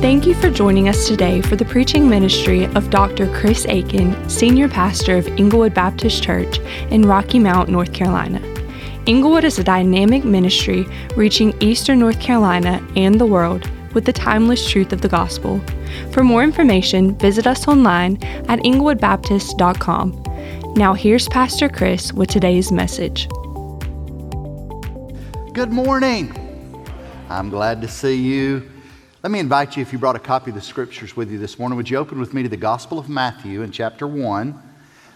Thank you for joining us today for the preaching ministry of Dr. Chris Aiken, Senior Pastor of Englewood Baptist Church in Rocky Mount, North Carolina. Englewood is a dynamic ministry reaching Eastern North Carolina and the world with the timeless truth of the gospel. For more information, visit us online at englewoodbaptist.com. Now, here's Pastor Chris with today's message. Good morning. I'm glad to see you. Let me invite you, if you brought a copy of the scriptures with you this morning, would you open with me to the Gospel of Matthew in chapter 1?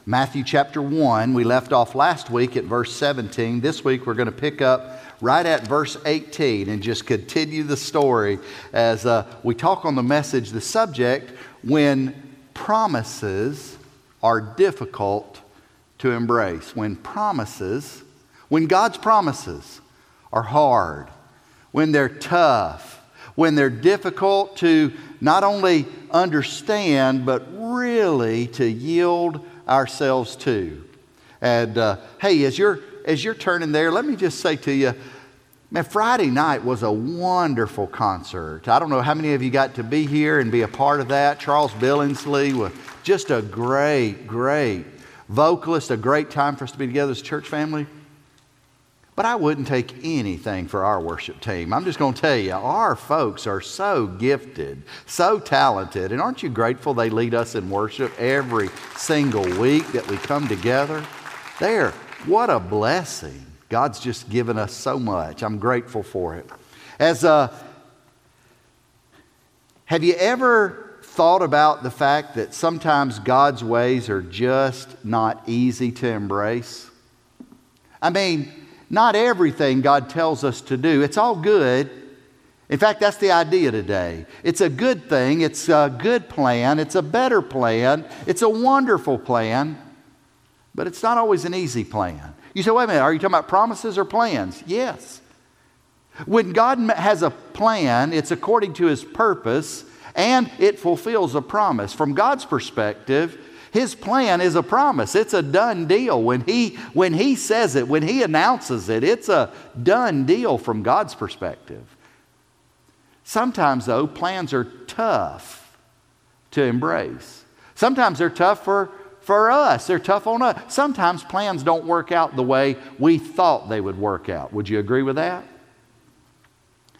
Matthew chapter 1. We left off last week at verse 17. This week we're going to pick up right at verse 18 and just continue the story as uh, we talk on the message, the subject, when promises are difficult to embrace. When promises, when God's promises are hard, when they're tough, when they're difficult to not only understand, but really to yield ourselves to. And uh, hey, as you're, as you're turning there, let me just say to you, man, Friday night was a wonderful concert. I don't know how many of you got to be here and be a part of that. Charles Billingsley was just a great, great vocalist, a great time for us to be together as church family. But I wouldn't take anything for our worship team. I'm just going to tell you, our folks are so gifted, so talented. And aren't you grateful they lead us in worship every single week that we come together? There, what a blessing. God's just given us so much. I'm grateful for it. As a, uh, have you ever thought about the fact that sometimes God's ways are just not easy to embrace? I mean, not everything God tells us to do. It's all good. In fact, that's the idea today. It's a good thing, it's a good plan, it's a better plan, it's a wonderful plan, but it's not always an easy plan. You say, wait a minute, are you talking about promises or plans? Yes. When God has a plan, it's according to his purpose and it fulfills a promise. From God's perspective, his plan is a promise. It's a done deal. When he, when he says it, when He announces it, it's a done deal from God's perspective. Sometimes, though, plans are tough to embrace. Sometimes they're tough for, for us, they're tough on us. Sometimes plans don't work out the way we thought they would work out. Would you agree with that?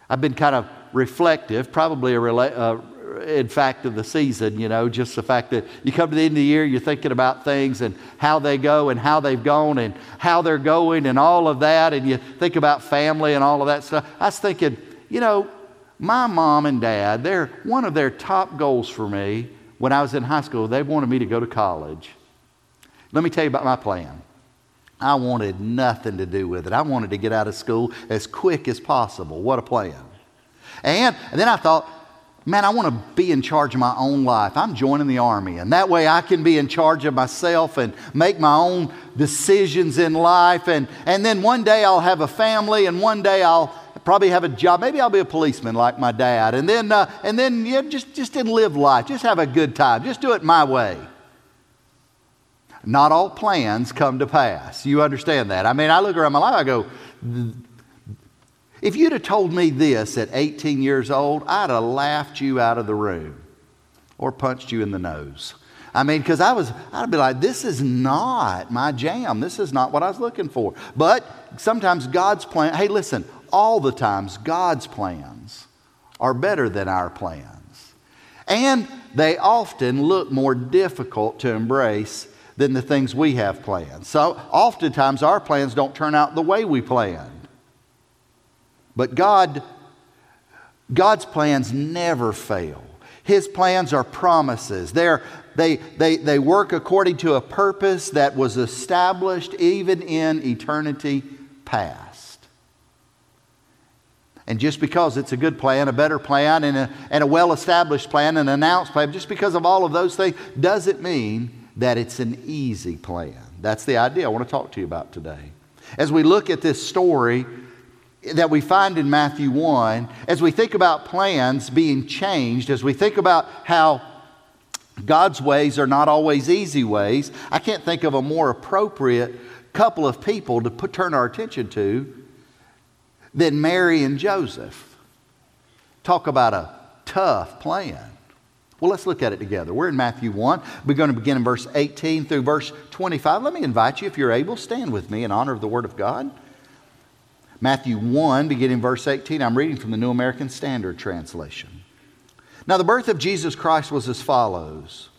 I've been kind of reflective, probably a, rela- uh, in fact of the season, you know, just the fact that you come to the end of the year, you're thinking about things and how they go and how they've gone and how they're going and all of that, and you think about family and all of that stuff. I was thinking, you know, my mom and dad, they're one of their top goals for me when I was in high school, they wanted me to go to college. Let me tell you about my plan. I wanted nothing to do with it. I wanted to get out of school as quick as possible. What a plan. And, and then I thought, man, I want to be in charge of my own life. I'm joining the army. And that way I can be in charge of myself and make my own decisions in life. And, and then one day I'll have a family, and one day I'll probably have a job. Maybe I'll be a policeman like my dad. And then, uh, and then yeah, just, just live life. Just have a good time. Just do it my way. Not all plans come to pass. You understand that? I mean, I look around my life, I go, if you'd have told me this at 18 years old, I'd have laughed you out of the room or punched you in the nose. I mean, because I was, I'd be like, this is not my jam. This is not what I was looking for. But sometimes God's plan, hey, listen, all the times God's plans are better than our plans. And they often look more difficult to embrace than the things we have planned. So oftentimes our plans don't turn out the way we planned. But God, God's plans never fail. His plans are promises. They're, they, they, they work according to a purpose that was established even in eternity past. And just because it's a good plan, a better plan, and a, and a well established plan, an announced plan, just because of all of those things, doesn't mean that it's an easy plan. That's the idea I want to talk to you about today. As we look at this story, that we find in Matthew 1, as we think about plans being changed, as we think about how God's ways are not always easy ways, I can't think of a more appropriate couple of people to put, turn our attention to than Mary and Joseph. Talk about a tough plan. Well, let's look at it together. We're in Matthew 1. We're going to begin in verse 18 through verse 25. Let me invite you, if you're able, stand with me in honor of the Word of God. Matthew 1, beginning verse 18. I'm reading from the New American Standard Translation. Now, the birth of Jesus Christ was as follows.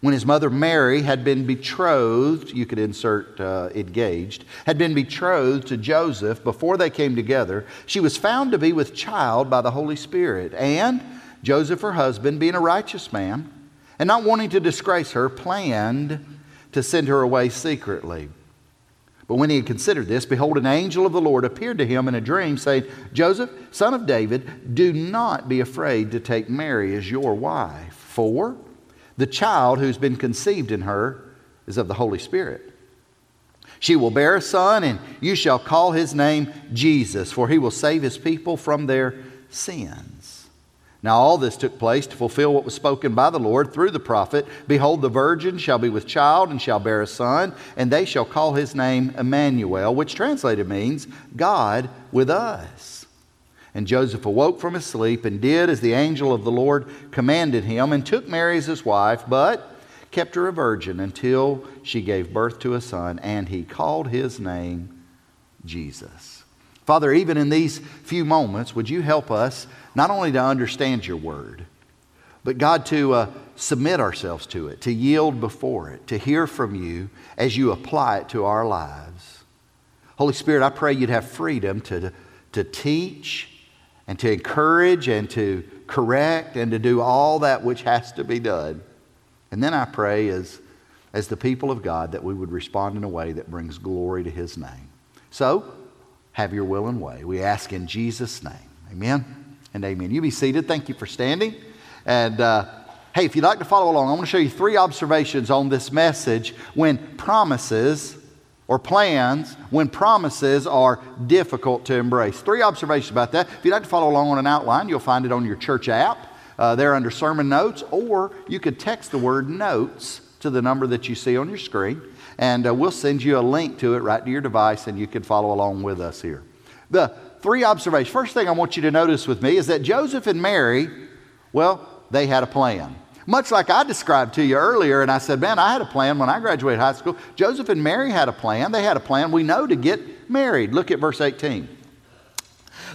When his mother Mary had been betrothed, you could insert uh, engaged, had been betrothed to Joseph before they came together, she was found to be with child by the Holy Spirit. And Joseph, her husband, being a righteous man, and not wanting to disgrace her, planned to send her away secretly. But when he had considered this, behold, an angel of the Lord appeared to him in a dream, saying, Joseph, son of David, do not be afraid to take Mary as your wife, for the child who's been conceived in her is of the Holy Spirit. She will bear a son, and you shall call his name Jesus, for he will save his people from their sins. Now, all this took place to fulfill what was spoken by the Lord through the prophet Behold, the virgin shall be with child and shall bear a son, and they shall call his name Emmanuel, which translated means God with us. And Joseph awoke from his sleep and did as the angel of the Lord commanded him, and took Mary as his wife, but kept her a virgin until she gave birth to a son, and he called his name Jesus. Father, even in these few moments, would you help us not only to understand your word, but God, to uh, submit ourselves to it, to yield before it, to hear from you as you apply it to our lives. Holy Spirit, I pray you'd have freedom to, to teach and to encourage and to correct and to do all that which has to be done. And then I pray as, as the people of God that we would respond in a way that brings glory to his name. So, have your will and way. We ask in Jesus' name. Amen and amen. You be seated. Thank you for standing. And uh, hey, if you'd like to follow along, I want to show you three observations on this message when promises or plans when promises are difficult to embrace. Three observations about that. If you'd like to follow along on an outline, you'll find it on your church app. Uh, there under sermon notes, or you could text the word notes to the number that you see on your screen, and uh, we'll send you a link to it right to your device, and you can follow along with us here. The three observations. First thing I want you to notice with me is that Joseph and Mary, well, they had a plan. Much like I described to you earlier, and I said, man, I had a plan when I graduated high school. Joseph and Mary had a plan. They had a plan, we know, to get married. Look at verse 18.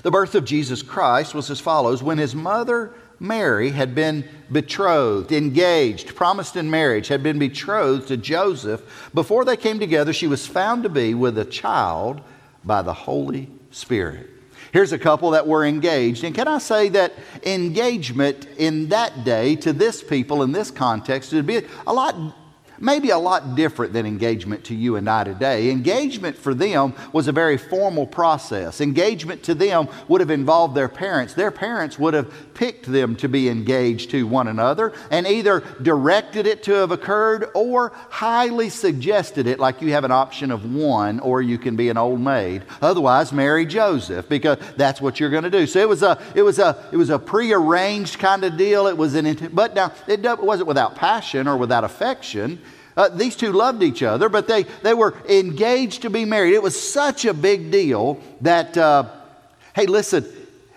The birth of Jesus Christ was as follows When his mother Mary had been betrothed, engaged, promised in marriage, had been betrothed to Joseph, before they came together, she was found to be with a child by the Holy Spirit. Here's a couple that were engaged. And can I say that engagement in that day to this people in this context would be a lot maybe a lot different than engagement to you and I today. Engagement for them was a very formal process. Engagement to them would have involved their parents. Their parents would have picked them to be engaged to one another and either directed it to have occurred or highly suggested it, like you have an option of one, or you can be an old maid. Otherwise, marry Joseph because that's what you're going to do. So it was a it was a it was a prearranged kind of deal. It was an but now it wasn't without passion or without affection. Uh, these two loved each other, but they, they were engaged to be married. It was such a big deal that, uh, hey, listen,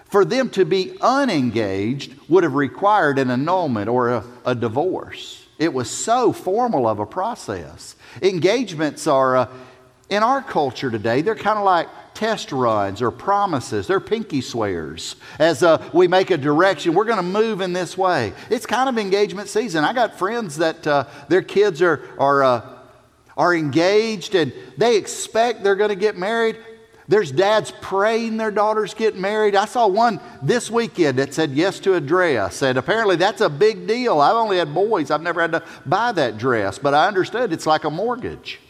for them to be unengaged would have required an annulment or a, a divorce. It was so formal of a process. Engagements are, uh, in our culture today, they're kind of like test runs or promises. They're pinky swears. As uh, we make a direction, we're going to move in this way. It's kind of engagement season. I got friends that uh, their kids are, are, uh, are engaged and they expect they're going to get married. There's dads praying their daughters get married. I saw one this weekend that said yes to a dress, and apparently that's a big deal. I've only had boys, I've never had to buy that dress, but I understood it's like a mortgage.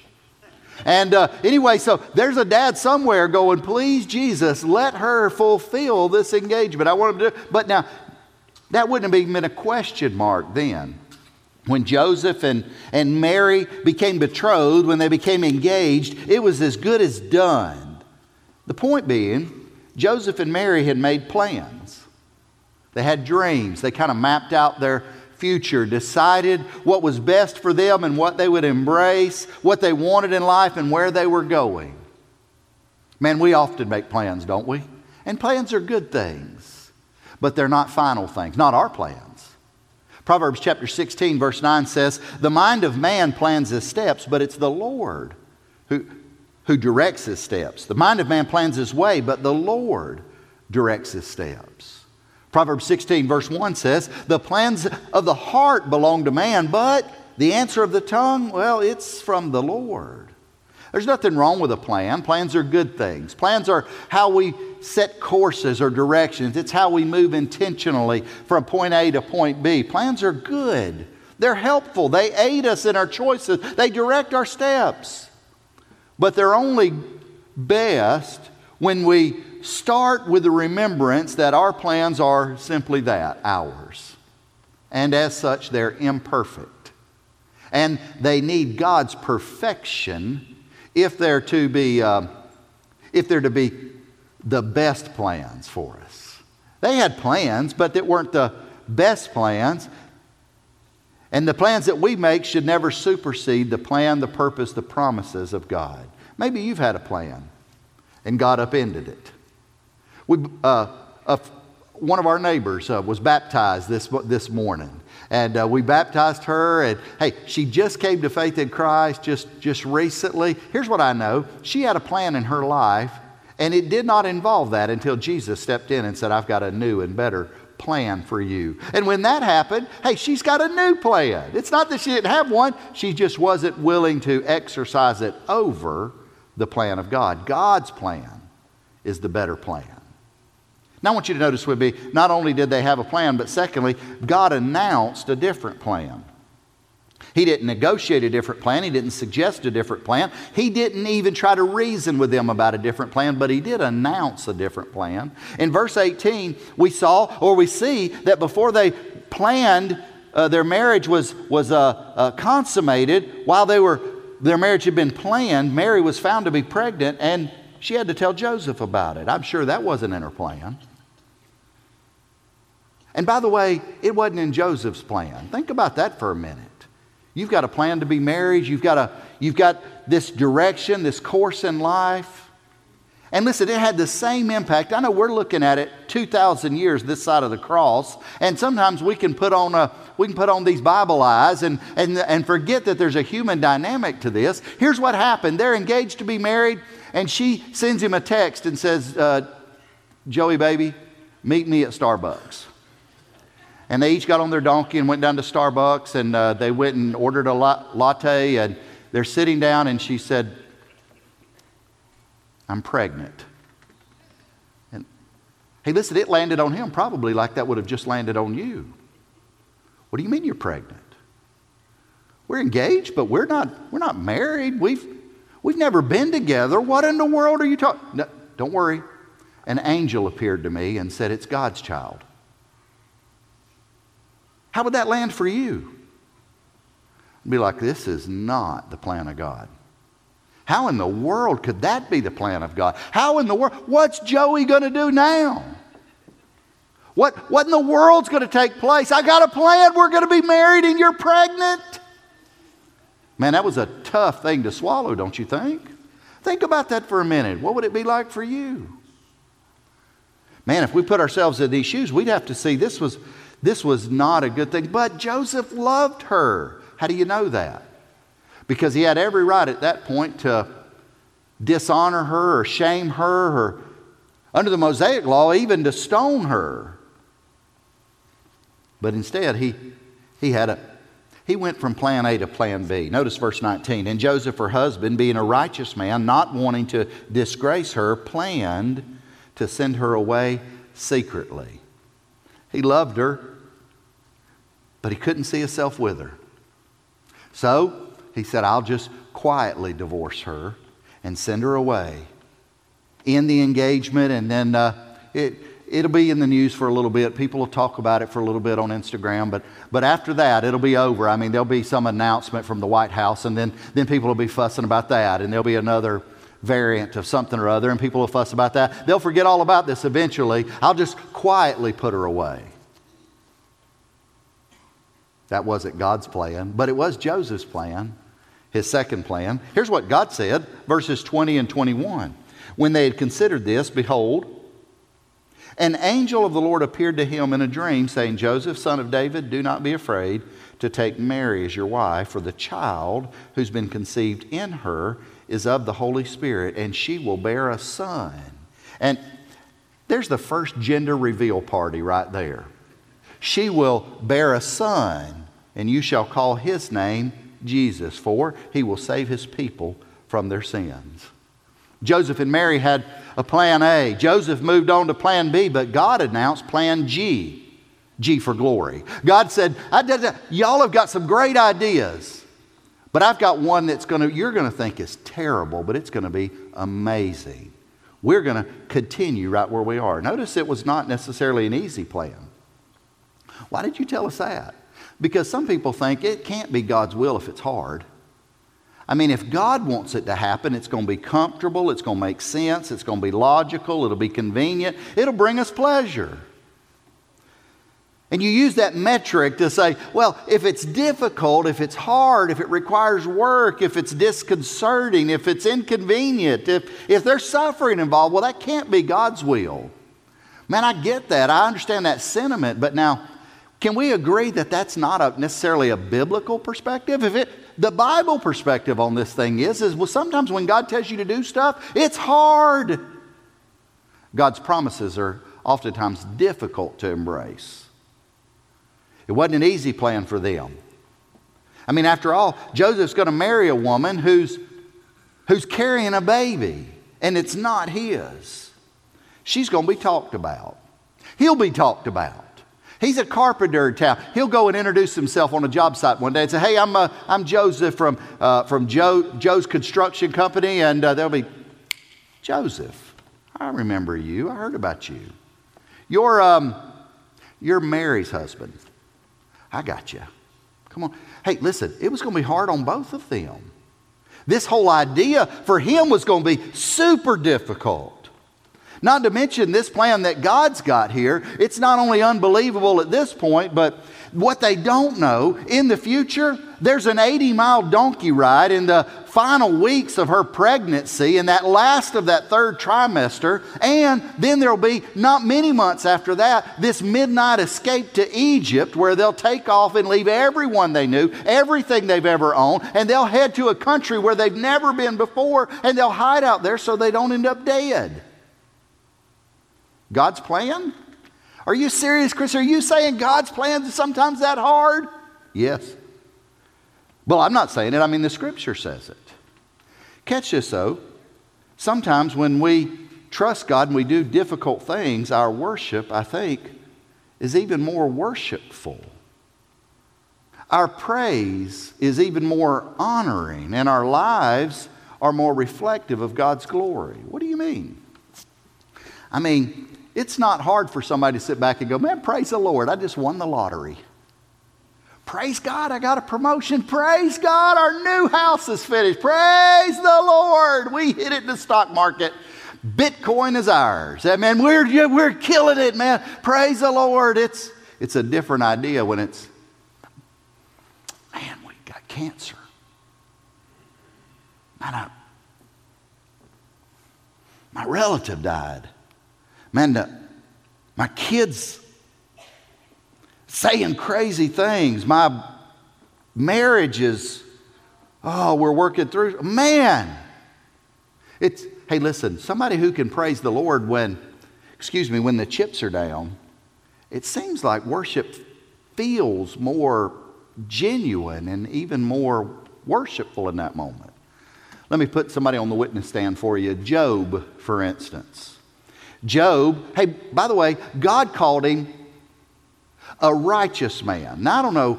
And uh, anyway, so there's a dad somewhere going, please, Jesus, let her fulfill this engagement. I want him to do But now, that wouldn't have even been a question mark then. When Joseph and, and Mary became betrothed, when they became engaged, it was as good as done. The point being, Joseph and Mary had made plans. They had dreams. They kind of mapped out their future, decided what was best for them and what they would embrace, what they wanted in life, and where they were going. Man, we often make plans, don't we? And plans are good things. but they're not final things, not our plans. Proverbs chapter 16, verse 9 says, The mind of man plans his steps, but it's the Lord who, who directs his steps. The mind of man plans his way, but the Lord directs his steps. Proverbs 16, verse 1 says, The plans of the heart belong to man, but the answer of the tongue, well, it's from the Lord. There's nothing wrong with a plan. Plans are good things. Plans are how we set courses or directions, it's how we move intentionally from point A to point B. Plans are good, they're helpful, they aid us in our choices, they direct our steps. But they're only best when we start with the remembrance that our plans are simply that ours. And as such, they're imperfect. And they need God's perfection if they're to be, uh, if they're to be the best plans for us. They had plans, but that weren't the best plans. And the plans that we make should never supersede the plan, the purpose, the promises of God. Maybe you've had a plan and God upended it. We, uh, one of our neighbors uh, was baptized this, this morning and uh, we baptized her. And hey, she just came to faith in Christ just, just recently. Here's what I know she had a plan in her life, and it did not involve that until Jesus stepped in and said, I've got a new and better plan for you. And when that happened, hey, she's got a new plan. It's not that she didn't have one, she just wasn't willing to exercise it over the plan of God. God's plan is the better plan. Now, I want you to notice with me, not only did they have a plan, but secondly, God announced a different plan. He didn't negotiate a different plan. He didn't suggest a different plan. He didn't even try to reason with them about a different plan, but he did announce a different plan. In verse 18, we saw or we see that before they planned, uh, their marriage was, was uh, uh, consummated. While they were, their marriage had been planned, Mary was found to be pregnant, and she had to tell Joseph about it. I'm sure that wasn't in her plan. And by the way, it wasn't in Joseph's plan. Think about that for a minute. You've got a plan to be married, you've got, a, you've got this direction, this course in life. And listen, it had the same impact. I know we're looking at it 2,000 years this side of the cross, and sometimes we can put on, a, we can put on these Bible eyes and, and, and forget that there's a human dynamic to this. Here's what happened they're engaged to be married, and she sends him a text and says, uh, Joey, baby, meet me at Starbucks. And they each got on their donkey and went down to Starbucks and uh, they went and ordered a latte and they're sitting down and she said, I'm pregnant. And hey, listen, it landed on him probably like that would have just landed on you. What do you mean you're pregnant? We're engaged, but we're not, we're not married. We've, we've never been together. What in the world are you talking? No, don't worry. An angel appeared to me and said, It's God's child. How would that land for you? Be like, this is not the plan of God. How in the world could that be the plan of God? How in the world? What's Joey going to do now? What, what in the world's going to take place? I got a plan. We're going to be married and you're pregnant. Man, that was a tough thing to swallow, don't you think? Think about that for a minute. What would it be like for you? Man, if we put ourselves in these shoes, we'd have to see this was this was not a good thing. But Joseph loved her. How do you know that? Because he had every right at that point to dishonor her or shame her or, under the Mosaic law, even to stone her. But instead, he, he had a he went from plan A to plan B. Notice verse 19. And Joseph, her husband, being a righteous man, not wanting to disgrace her, planned to send her away secretly. He loved her, but he couldn't see himself with her. So he said, I'll just quietly divorce her and send her away. In the engagement, and then uh, it, it'll be in the news for a little bit. People will talk about it for a little bit on Instagram, but, but after that, it'll be over. I mean, there'll be some announcement from the White House, and then, then people will be fussing about that, and there'll be another variant of something or other, and people will fuss about that. They'll forget all about this eventually. I'll just quietly put her away. That wasn't God's plan, but it was Joseph's plan, his second plan. Here's what God said, verses 20 and 21. When they had considered this, behold, An angel of the Lord appeared to him in a dream, saying, Joseph, son of David, do not be afraid to take Mary as your wife, for the child who's been conceived in her is of the Holy Spirit, and she will bear a son. And there's the first gender reveal party right there. She will bear a son, and you shall call his name Jesus, for he will save his people from their sins. Joseph and Mary had a plan A. Joseph moved on to plan B, but God announced plan G. G for glory. God said, Y'all have got some great ideas, but I've got one that's going to, you're going to think is terrible, but it's going to be amazing. We're going to continue right where we are. Notice it was not necessarily an easy plan. Why did you tell us that? Because some people think it can't be God's will if it's hard. I mean, if God wants it to happen, it's going to be comfortable, it's going to make sense, it's going to be logical, it'll be convenient, it'll bring us pleasure. And you use that metric to say, well, if it's difficult, if it's hard, if it requires work, if it's disconcerting, if it's inconvenient, if, if there's suffering involved, well, that can't be God's will. Man, I get that. I understand that sentiment. But now, can we agree that that's not a, necessarily a biblical perspective? If it, the Bible perspective on this thing is, is well, sometimes when God tells you to do stuff, it's hard. God's promises are oftentimes difficult to embrace. It wasn't an easy plan for them. I mean, after all, Joseph's going to marry a woman who's, who's carrying a baby, and it's not his. She's going to be talked about. He'll be talked about. He's a carpenter in town. He'll go and introduce himself on a job site one day and say, Hey, I'm, uh, I'm Joseph from, uh, from Joe, Joe's Construction Company. And uh, they'll be, Joseph, I remember you. I heard about you. You're, um, you're Mary's husband. I got you. Come on. Hey, listen, it was going to be hard on both of them. This whole idea for him was going to be super difficult. Not to mention this plan that God's got here. It's not only unbelievable at this point, but what they don't know in the future, there's an 80 mile donkey ride in the final weeks of her pregnancy in that last of that third trimester. And then there'll be not many months after that, this midnight escape to Egypt where they'll take off and leave everyone they knew, everything they've ever owned, and they'll head to a country where they've never been before and they'll hide out there so they don't end up dead. God's plan? Are you serious, Chris? Are you saying God's plan is sometimes that hard? Yes. Well, I'm not saying it. I mean, the scripture says it. Catch this, though. Sometimes when we trust God and we do difficult things, our worship, I think, is even more worshipful. Our praise is even more honoring, and our lives are more reflective of God's glory. What do you mean? I mean, it's not hard for somebody to sit back and go, man, praise the Lord, I just won the lottery. Praise God, I got a promotion. Praise God, our new house is finished. Praise the Lord, we hit it in the stock market. Bitcoin is ours. I we're, we're killing it, man. Praise the Lord. It's, it's a different idea when it's, man, we got cancer. Man, I, my relative died. Man, my kids saying crazy things. My marriage is, oh, we're working through. Man, it's, hey, listen, somebody who can praise the Lord when, excuse me, when the chips are down, it seems like worship feels more genuine and even more worshipful in that moment. Let me put somebody on the witness stand for you. Job, for instance. Job, hey, by the way, God called him a righteous man. Now, I don't know,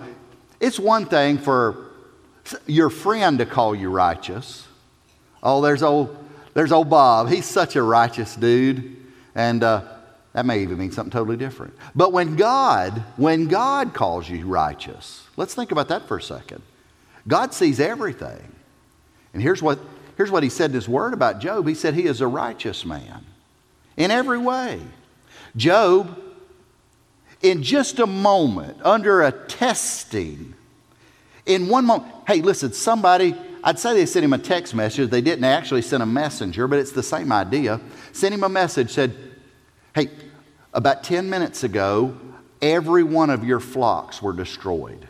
it's one thing for your friend to call you righteous. Oh, there's old, there's old Bob. He's such a righteous dude. And uh, that may even mean something totally different. But when God, when God calls you righteous, let's think about that for a second. God sees everything. And here's what, here's what he said in his word about Job. He said he is a righteous man in every way. Job, in just a moment, under a testing, in one moment, hey, listen, somebody, I'd say they sent him a text message. They didn't actually send a messenger, but it's the same idea. Sent him a message, said, hey, About 10 minutes ago, every one of your flocks were destroyed.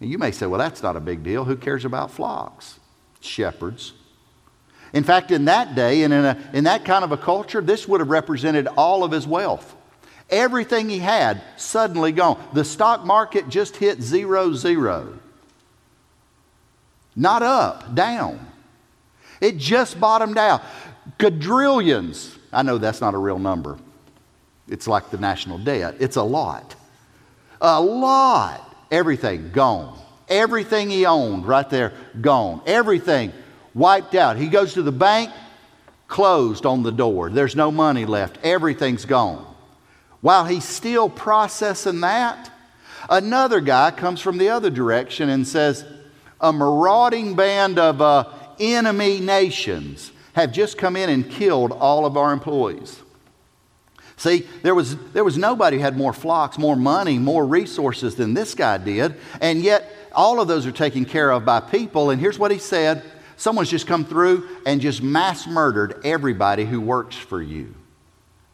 And you may say, well, that's not a big deal. Who cares about flocks? Shepherds. In fact, in that day and in, a, in that kind of a culture, this would have represented all of his wealth. Everything he had suddenly gone. The stock market just hit zero, zero. Not up, down. It just bottomed out. Quadrillions. I know that's not a real number. It's like the national debt. It's a lot. A lot. Everything gone. Everything he owned right there, gone. Everything wiped out. He goes to the bank, closed on the door. There's no money left. Everything's gone. While he's still processing that, another guy comes from the other direction and says, A marauding band of uh, enemy nations have just come in and killed all of our employees. See, there was, there was nobody who had more flocks, more money, more resources than this guy did, and yet all of those are taken care of by people. And here's what he said Someone's just come through and just mass murdered everybody who works for you.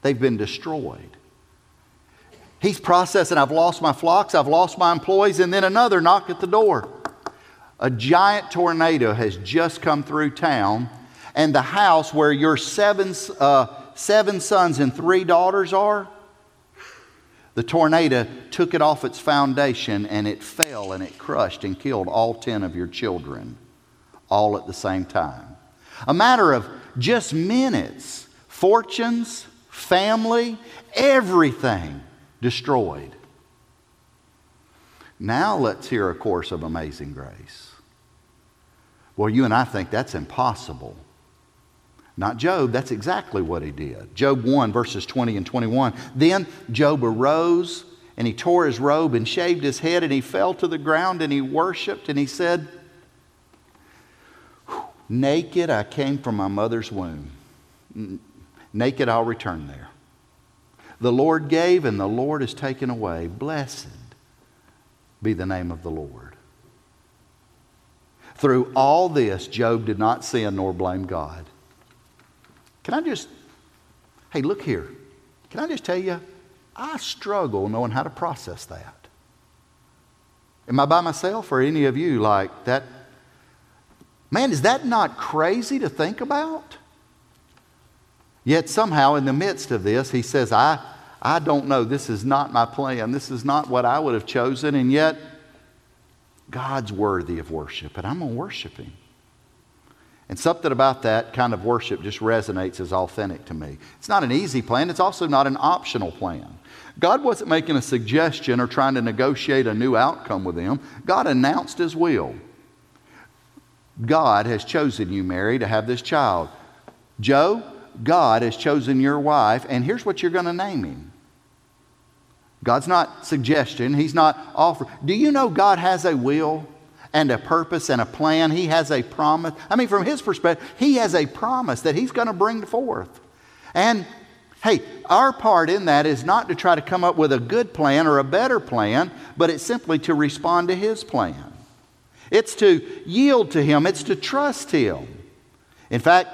They've been destroyed. He's processing, I've lost my flocks, I've lost my employees, and then another knock at the door. A giant tornado has just come through town, and the house where your seven, uh, seven sons and three daughters are, the tornado took it off its foundation and it fell and it crushed and killed all 10 of your children, all at the same time. A matter of just minutes, fortunes, family, everything destroyed. Now let's hear a course of amazing grace. Well, you and I think that's impossible. Not Job, that's exactly what he did. Job 1, verses 20 and 21. Then Job arose and he tore his robe and shaved his head and he fell to the ground and he worshiped and he said, Naked I came from my mother's womb. Naked I'll return there. The Lord gave and the Lord has taken away. Blessed be the name of the Lord. Through all this, Job did not sin nor blame God. Can I just, hey, look here. Can I just tell you, I struggle knowing how to process that. Am I by myself or any of you like that? Man, is that not crazy to think about? Yet somehow, in the midst of this, he says, I, I don't know. This is not my plan. This is not what I would have chosen. And yet, God's worthy of worship, and I'm going to worship Him. And something about that kind of worship just resonates as authentic to me. It's not an easy plan, it's also not an optional plan. God wasn't making a suggestion or trying to negotiate a new outcome with them. God announced His will. God has chosen you, Mary, to have this child. Joe, God has chosen your wife, and here's what you're going to name him. God's not suggestion, He's not offer. Do you know God has a will and a purpose and a plan? He has a promise. I mean, from His perspective, He has a promise that He's going to bring forth. And hey, our part in that is not to try to come up with a good plan or a better plan, but it's simply to respond to His plan. It's to yield to Him, it's to trust Him. In fact,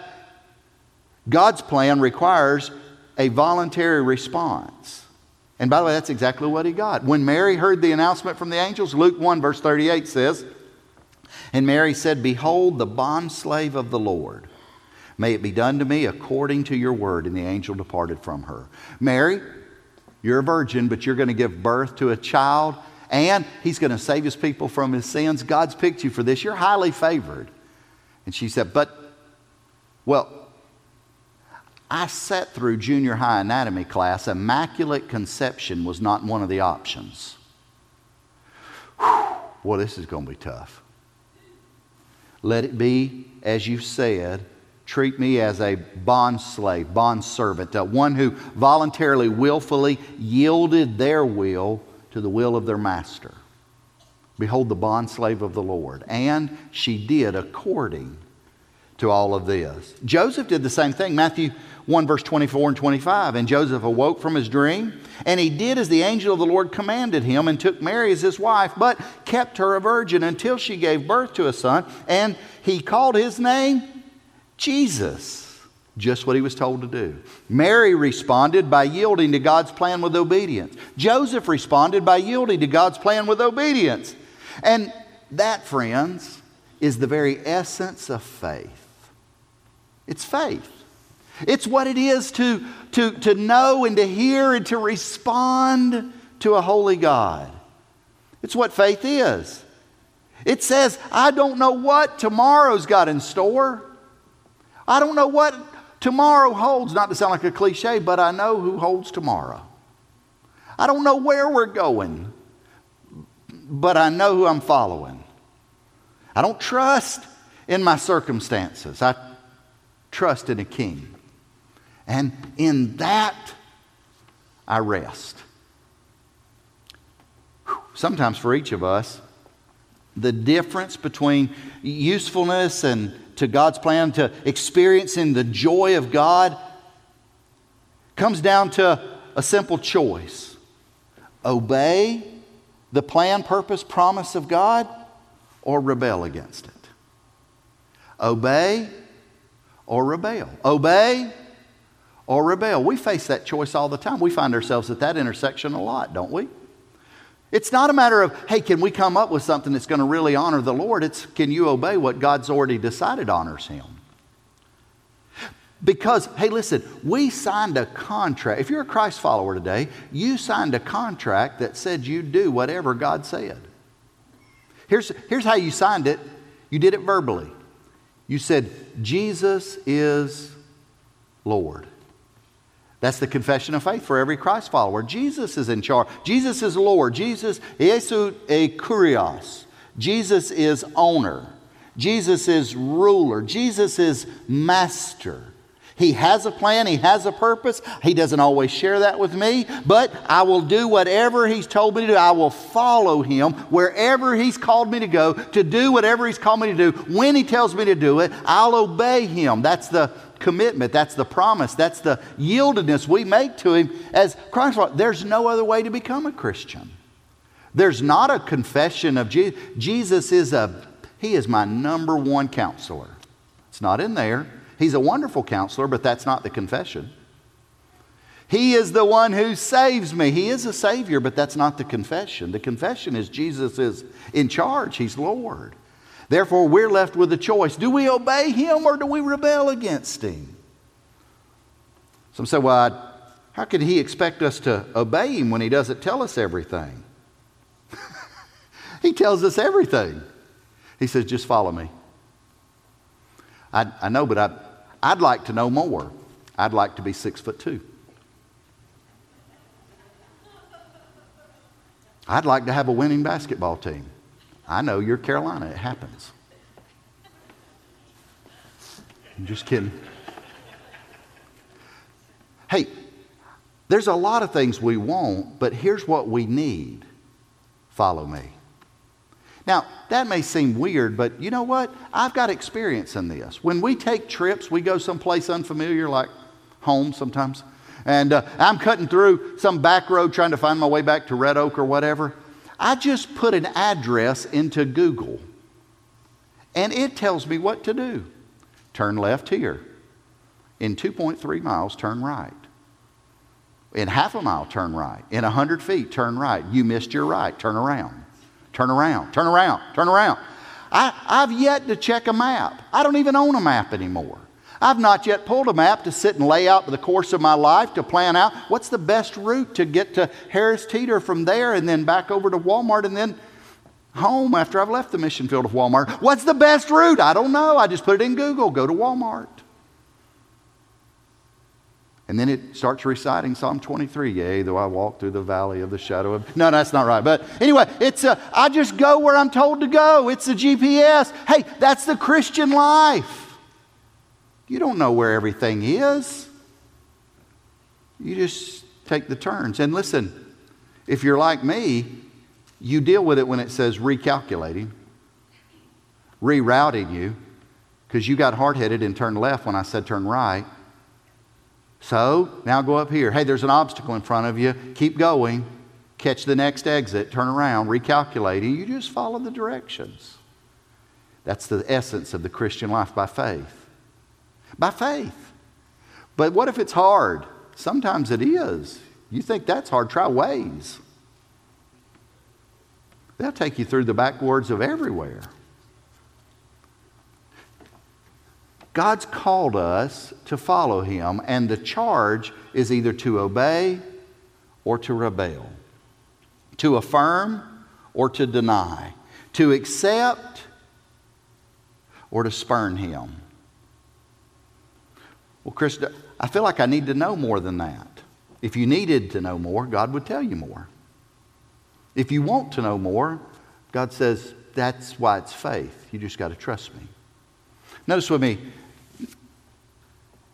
God's plan requires a voluntary response. And by the way, that's exactly what he got. When Mary heard the announcement from the angels, Luke 1, verse 38 says, And Mary said, Behold, the bondslave of the Lord. May it be done to me according to your word. And the angel departed from her. Mary, you're a virgin, but you're going to give birth to a child, and he's going to save his people from his sins. God's picked you for this. You're highly favored. And she said, But, well, I sat through junior high anatomy class. Immaculate conception was not one of the options. Well, this is going to be tough. Let it be as you said. Treat me as a bond slave, bond servant, one who voluntarily, willfully yielded their will to the will of their master. Behold, the bondslave of the Lord. And she did according to all of this. Joseph did the same thing. Matthew 1, verse 24 and 25. And Joseph awoke from his dream, and he did as the angel of the Lord commanded him, and took Mary as his wife, but kept her a virgin until she gave birth to a son, and he called his name Jesus. Just what he was told to do. Mary responded by yielding to God's plan with obedience. Joseph responded by yielding to God's plan with obedience. And that, friends, is the very essence of faith. It's faith. It's what it is to, to, to know and to hear and to respond to a holy God. It's what faith is. It says, I don't know what tomorrow's got in store. I don't know what tomorrow holds, not to sound like a cliche, but I know who holds tomorrow. I don't know where we're going, but I know who I'm following. I don't trust in my circumstances, I trust in a king. And in that, I rest. Sometimes for each of us, the difference between usefulness and to God's plan, to experiencing the joy of God, comes down to a simple choice obey the plan, purpose, promise of God, or rebel against it. Obey or rebel. Obey or rebel. We face that choice all the time. We find ourselves at that intersection a lot, don't we? It's not a matter of, hey, can we come up with something that's going to really honor the Lord? It's, can you obey what God's already decided honors Him? Because, hey, listen, we signed a contract. If you're a Christ follower today, you signed a contract that said you'd do whatever God said. Here's, here's how you signed it you did it verbally. You said, Jesus is Lord. That's the confession of faith for every Christ follower. Jesus is in charge. Jesus is Lord. Jesus, Jesus e kurios. Jesus is owner. Jesus is ruler. Jesus is master. He has a plan, He has a purpose. He doesn't always share that with me, but I will do whatever He's told me to do. I will follow Him wherever He's called me to go, to do whatever He's called me to do. When He tells me to do it, I'll obey Him. That's the commitment, that's the promise, that's the yieldedness we make to Him as Christ. There's no other way to become a Christian. There's not a confession of Jesus. Jesus is a, He is my number one counselor. It's not in there. He's a wonderful counselor, but that's not the confession. He is the one who saves me. He is a Savior, but that's not the confession. The confession is Jesus is in charge, He's Lord. Therefore, we're left with a choice. Do we obey Him or do we rebel against Him? Some say, well, how could He expect us to obey Him when He doesn't tell us everything? he tells us everything. He says, just follow me. I, I know, but I, I'd like to know more. I'd like to be six foot two. I'd like to have a winning basketball team. I know you're Carolina. It happens. I'm just kidding. Hey, there's a lot of things we want, but here's what we need follow me. Now, that may seem weird, but you know what? I've got experience in this. When we take trips, we go someplace unfamiliar, like home sometimes, and uh, I'm cutting through some back road trying to find my way back to Red Oak or whatever. I just put an address into Google, and it tells me what to do. Turn left here. In 2.3 miles, turn right. In half a mile, turn right. In 100 feet, turn right. You missed your right, turn around. Turn around, turn around, turn around. I, I've yet to check a map. I don't even own a map anymore. I've not yet pulled a map to sit and lay out the course of my life to plan out what's the best route to get to Harris Teeter from there and then back over to Walmart and then home after I've left the mission field of Walmart. What's the best route? I don't know. I just put it in Google. Go to Walmart. And then it starts reciting Psalm 23. Yea, though I walk through the valley of the shadow of. No, that's not right. But anyway, it's a, I just go where I'm told to go. It's a GPS. Hey, that's the Christian life. You don't know where everything is. You just take the turns. And listen, if you're like me, you deal with it when it says recalculating, rerouting you, because you got hard headed and turned left when I said turn right. So now go up here. Hey, there's an obstacle in front of you. Keep going. Catch the next exit. Turn around. Recalculating. You just follow the directions. That's the essence of the Christian life by faith. By faith. But what if it's hard? Sometimes it is. You think that's hard, try Waze. They'll take you through the backwards of everywhere. God's called us to follow Him, and the charge is either to obey or to rebel, to affirm or to deny, to accept or to spurn Him. Well, Chris, I feel like I need to know more than that. If you needed to know more, God would tell you more. If you want to know more, God says, that's why it's faith. You just got to trust me. Notice with me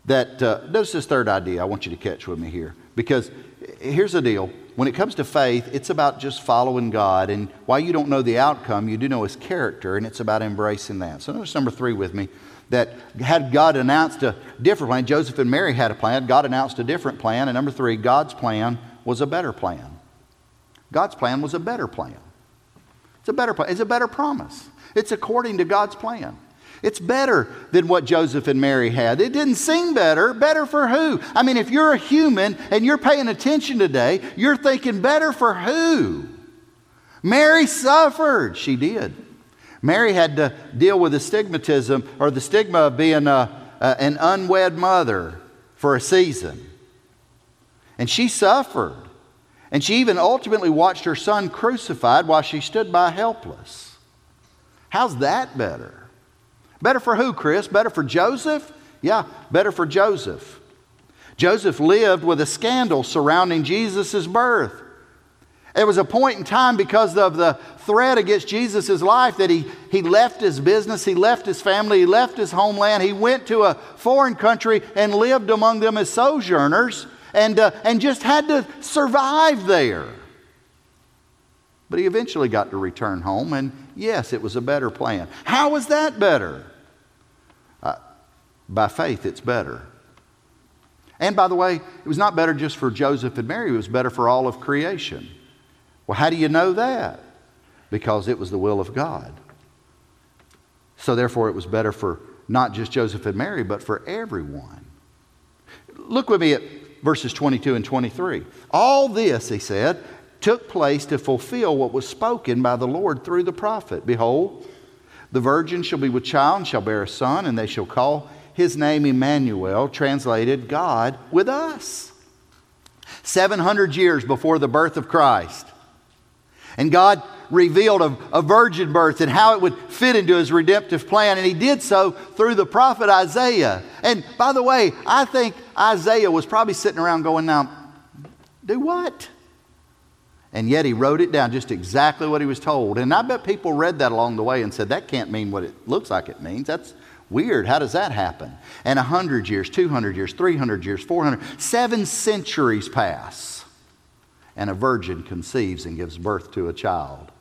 that, uh, notice this third idea I want you to catch with me here. Because here's the deal when it comes to faith, it's about just following God. And while you don't know the outcome, you do know His character, and it's about embracing that. So, notice number three with me that had God announced a different plan, Joseph and Mary had a plan, God announced a different plan. And number three, God's plan was a better plan. God's plan was a better plan. It's a better plan. It's a better promise. It's according to God's plan. It's better than what Joseph and Mary had. It didn't seem better. Better for who? I mean, if you're a human and you're paying attention today, you're thinking better for who? Mary suffered. She did. Mary had to deal with the stigmatism or the stigma of being a, a, an unwed mother for a season. And she suffered. And she even ultimately watched her son crucified while she stood by helpless. How's that better? Better for who, Chris? Better for Joseph? Yeah, better for Joseph. Joseph lived with a scandal surrounding Jesus' birth. It was a point in time because of the threat against Jesus' life that he, he left his business, he left his family, he left his homeland, he went to a foreign country and lived among them as sojourners and, uh, and just had to survive there. But he eventually got to return home, and yes, it was a better plan. How was that better? Uh, by faith, it's better. And by the way, it was not better just for Joseph and Mary, it was better for all of creation. Well, how do you know that? Because it was the will of God. So, therefore, it was better for not just Joseph and Mary, but for everyone. Look with me at verses 22 and 23. All this, he said, took place to fulfill what was spoken by the Lord through the prophet. Behold, the virgin shall be with child and shall bear a son, and they shall call his name Emmanuel, translated God with us. 700 years before the birth of Christ. And God revealed a, a, virgin birth and how it would fit into his redemptive plan. And he did so through the prophet Isaiah. And by the way, I think Isaiah was probably sitting around going, Now, do what? And yet he wrote it down just exactly what he was told. And I bet people read that along the way and said, That can't mean what it looks like it means. That's weird. How does that happen? And 100 years, 200 years, 300 years, 400, seven centuries pass. And a virgin conceives and gives birth to a child.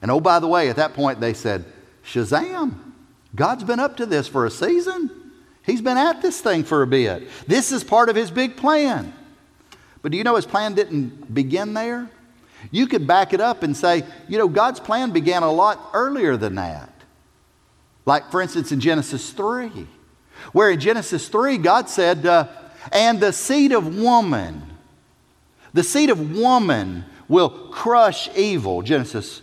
And oh, by the way, at that point they said, Shazam, God's been up to this for a season. He's been at this thing for a bit. This is part of his big plan. But do you know his plan didn't begin there? You could back it up and say, you know, God's plan began a lot earlier than that. Like, for instance, in Genesis 3, where in Genesis 3, God said, uh, and the seed of woman, the seed of woman will crush evil. Genesis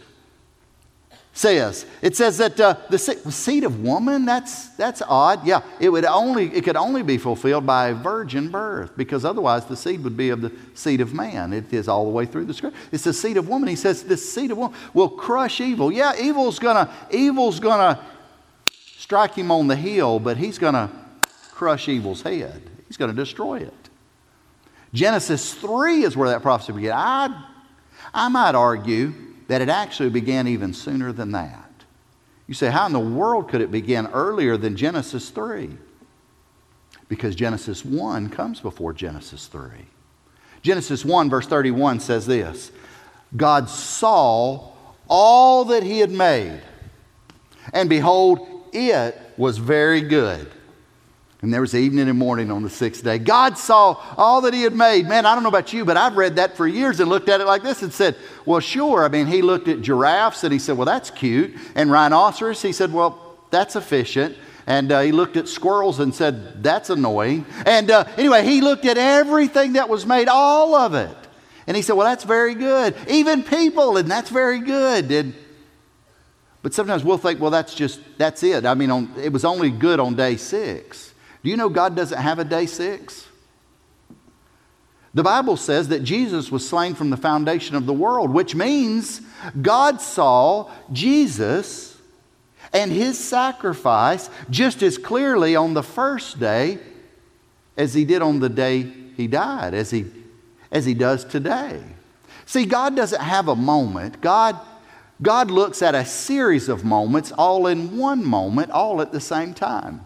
says. It says that uh, the seed of woman, that's, that's odd. Yeah, it, would only, it could only be fulfilled by a virgin birth because otherwise the seed would be of the seed of man. It is all the way through the scripture. It's the seed of woman. He says the seed of woman will crush evil. Yeah, evil's gonna, evil's gonna strike him on the heel, but he's gonna crush evil's head. He's gonna destroy it. Genesis 3 is where that prophecy began. I, I might argue that it actually began even sooner than that. You say, how in the world could it begin earlier than Genesis 3? Because Genesis 1 comes before Genesis 3. Genesis 1, verse 31 says this God saw all that he had made, and behold, it was very good. And there was evening and morning on the sixth day. God saw all that He had made. Man, I don't know about you, but I've read that for years and looked at it like this and said, well, sure. I mean, He looked at giraffes and He said, well, that's cute. And rhinoceros, He said, well, that's efficient. And uh, he looked at squirrels and said, That's annoying. And uh, anyway, he looked at everything that was made, all of it. And he said, Well, that's very good. Even people, and that's very good. And, but sometimes we'll think, Well, that's just, that's it. I mean, on, it was only good on day six. Do you know God doesn't have a day six? The Bible says that Jesus was slain from the foundation of the world, which means God saw Jesus and his sacrifice just as clearly on the first day as he did on the day he died, as he, as he does today. See, God doesn't have a moment. God, God looks at a series of moments all in one moment, all at the same time.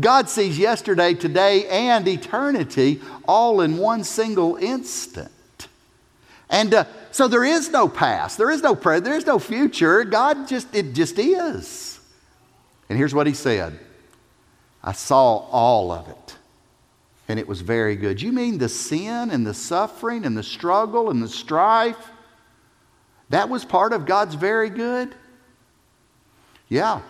God sees yesterday, today, and eternity all in one single instant. And uh, so there is no past, there is no present, there is no future. God just, it just is. And here's what he said I saw all of it, and it was very good. You mean the sin and the suffering and the struggle and the strife? That was part of God's very good? Yeah.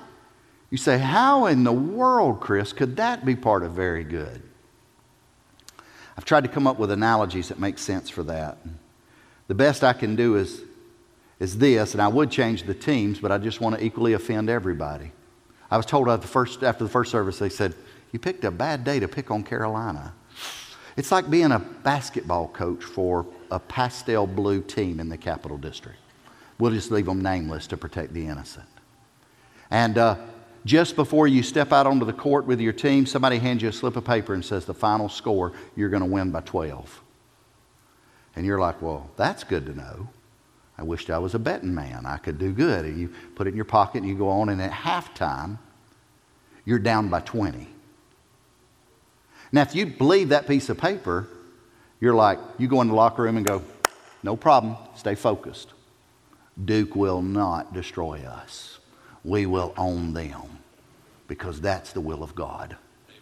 You say, How in the world, Chris, could that be part of very good? I've tried to come up with analogies that make sense for that. The best I can do is, is this, and I would change the teams, but I just want to equally offend everybody. I was told after the first, after the first service, they said, You picked a bad day to pick on Carolina. It's like being a basketball coach for a pastel blue team in the Capital District. We'll just leave them nameless to protect the innocent. And uh, just before you step out onto the court with your team, somebody hands you a slip of paper and says the final score, you're going to win by 12. And you're like, well, that's good to know. I wished I was a betting man. I could do good. And you put it in your pocket and you go on, and at halftime, you're down by 20. Now, if you believe that piece of paper, you're like, you go in the locker room and go, no problem, stay focused. Duke will not destroy us we will own them because that's the will of God. Amen.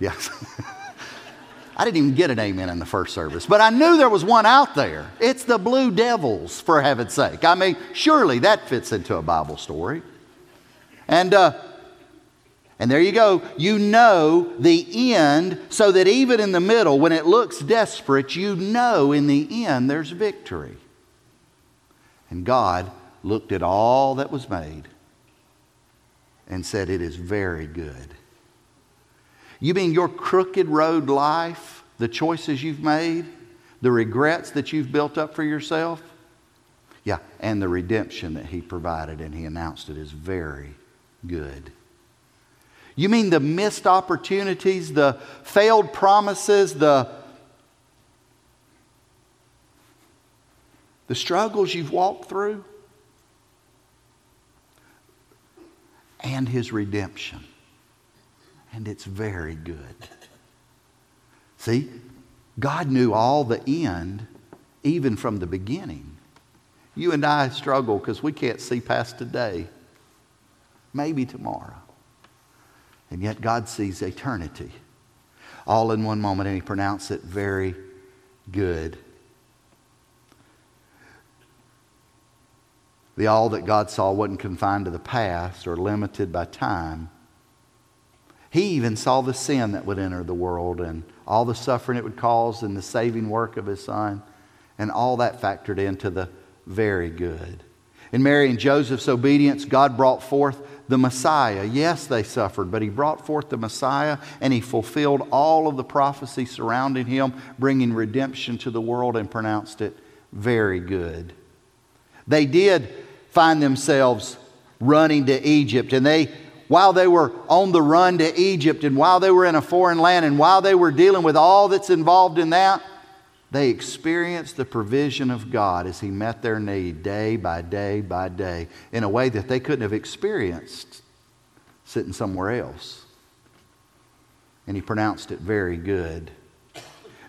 Yes. I didn't even get an amen in the first service, but I knew there was one out there. It's the Blue Devils, for heaven's sake. I mean, surely that fits into a Bible story. And, uh, and there you go. You know the end, so that even in the middle, when it looks desperate, you know in the end there's victory. And God looked at all that was made and said, It is very good. You mean your crooked road life, the choices you've made, the regrets that you've built up for yourself? Yeah, and the redemption that He provided and He announced it is very good. You mean the missed opportunities, the failed promises, the, the struggles you've walked through? And his redemption. And it's very good. See, God knew all the end, even from the beginning. You and I struggle because we can't see past today, maybe tomorrow. And yet God sees eternity all in one moment, and He pronounced it very good. The all that God saw wasn't confined to the past or limited by time. He even saw the sin that would enter the world and all the suffering it would cause and the saving work of his son. And all that factored into the very good. In Mary and Joseph's obedience, God brought forth the Messiah. Yes, they suffered, but he brought forth the Messiah and he fulfilled all of the prophecy surrounding him, bringing redemption to the world and pronounced it very good. They did find themselves running to Egypt. And they, while they were on the run to Egypt, and while they were in a foreign land, and while they were dealing with all that's involved in that, they experienced the provision of God as He met their need day by day by day in a way that they couldn't have experienced sitting somewhere else. And He pronounced it very good.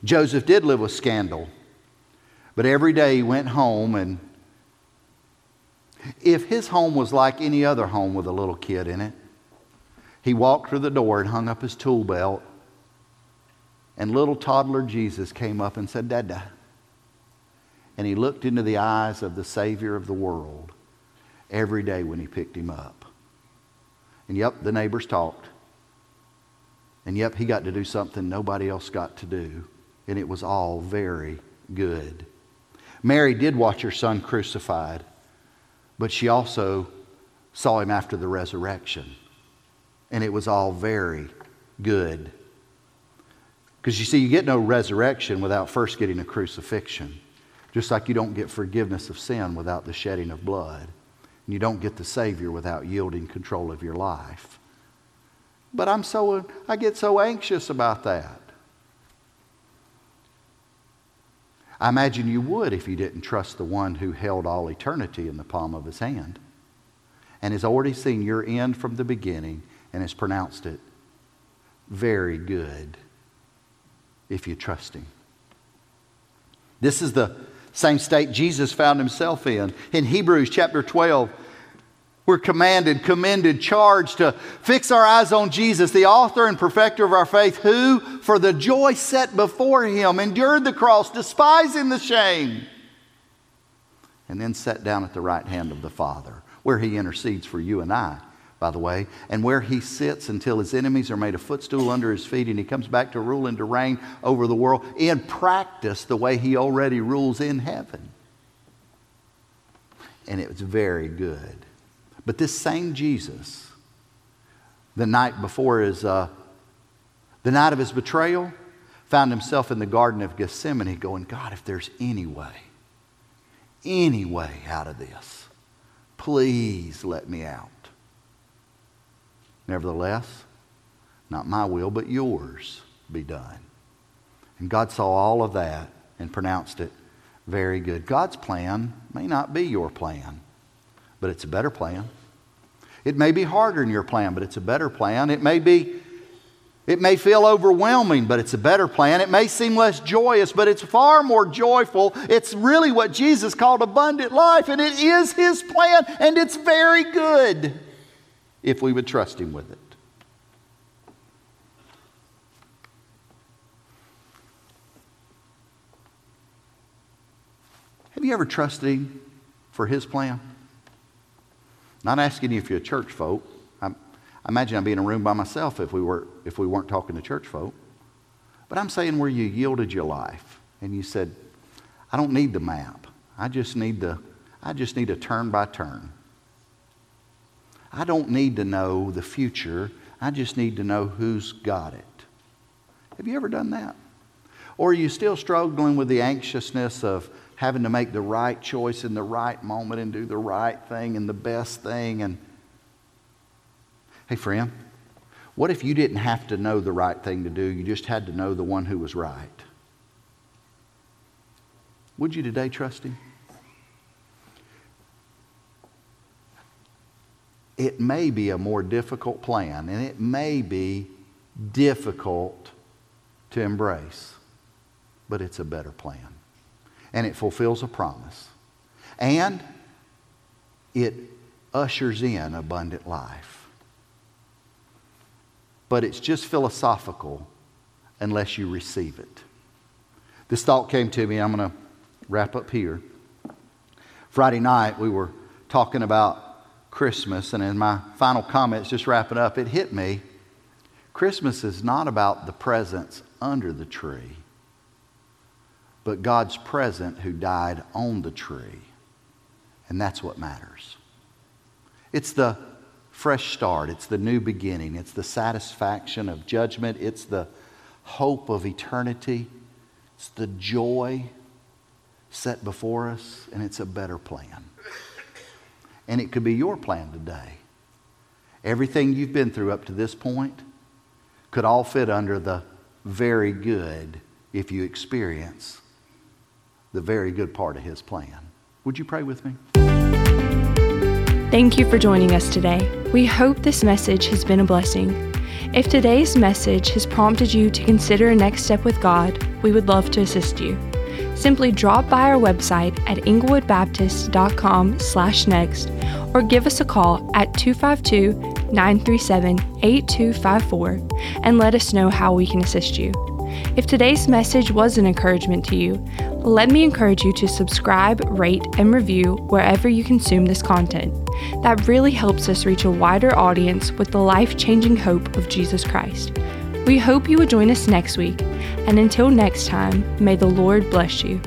Joseph did live with scandal, but every day he went home and if his home was like any other home with a little kid in it, he walked through the door and hung up his tool belt, and little toddler Jesus came up and said, Dada. And he looked into the eyes of the Savior of the world every day when he picked him up. And yep, the neighbors talked. And yep, he got to do something nobody else got to do. And it was all very good. Mary did watch her son crucified, but she also saw him after the resurrection. And it was all very good. Because you see, you get no resurrection without first getting a crucifixion. Just like you don't get forgiveness of sin without the shedding of blood. And you don't get the Savior without yielding control of your life. But I'm so, I get so anxious about that. I imagine you would if you didn't trust the one who held all eternity in the palm of his hand and has already seen your end from the beginning and has pronounced it very good if you trust him. This is the same state Jesus found himself in. In Hebrews chapter 12, we're commanded, commended, charged to fix our eyes on Jesus, the author and perfecter of our faith, who, for the joy set before him, endured the cross, despising the shame, and then sat down at the right hand of the Father, where he intercedes for you and I, by the way, and where he sits until his enemies are made a footstool under his feet, and he comes back to rule and to reign over the world in practice the way he already rules in heaven. And it was very good. But this same Jesus, the night before his, uh, the night of his betrayal, found himself in the Garden of Gethsemane going, God, if there's any way, any way out of this, please let me out. Nevertheless, not my will, but yours be done. And God saw all of that and pronounced it very good. God's plan may not be your plan but it's a better plan. It may be harder than your plan, but it's a better plan. It may be it may feel overwhelming, but it's a better plan. It may seem less joyous, but it's far more joyful. It's really what Jesus called abundant life, and it is his plan, and it's very good if we would trust him with it. Have you ever trusted him for his plan? Not asking you if you're a church folk. I, I imagine I'd be in a room by myself if we, were, if we weren't talking to church folk. But I'm saying where you yielded your life and you said, I don't need the map. I just need the, I just need a turn by turn. I don't need to know the future. I just need to know who's got it. Have you ever done that? Or are you still struggling with the anxiousness of having to make the right choice in the right moment and do the right thing and the best thing. And hey, friend, what if you didn't have to know the right thing to do? You just had to know the one who was right. Would you today trust him? It may be a more difficult plan, and it may be difficult to embrace, but it's a better plan and it fulfills a promise. And it ushers in abundant life. But it's just philosophical unless you receive it. This thought came to me. I'm going to wrap up here. Friday night, we were talking about Christmas, and in my final comments, just wrapping up, it hit me. Christmas is not about the presents under the tree but God's present who died on the tree. And that's what matters. It's the fresh start, it's the new beginning, it's the satisfaction of judgment, it's the hope of eternity, it's the joy set before us, and it's a better plan. And it could be your plan today. Everything you've been through up to this point could all fit under the very good if you experience the very good part of His plan. Would you pray with me? Thank you for joining us today. We hope this message has been a blessing. If today's message has prompted you to consider a next step with God, we would love to assist you. Simply drop by our website at englewoodbaptist.com slash next or give us a call at 252 937 8254 and let us know how we can assist you. If today's message was an encouragement to you, let me encourage you to subscribe, rate, and review wherever you consume this content. That really helps us reach a wider audience with the life changing hope of Jesus Christ. We hope you will join us next week, and until next time, may the Lord bless you.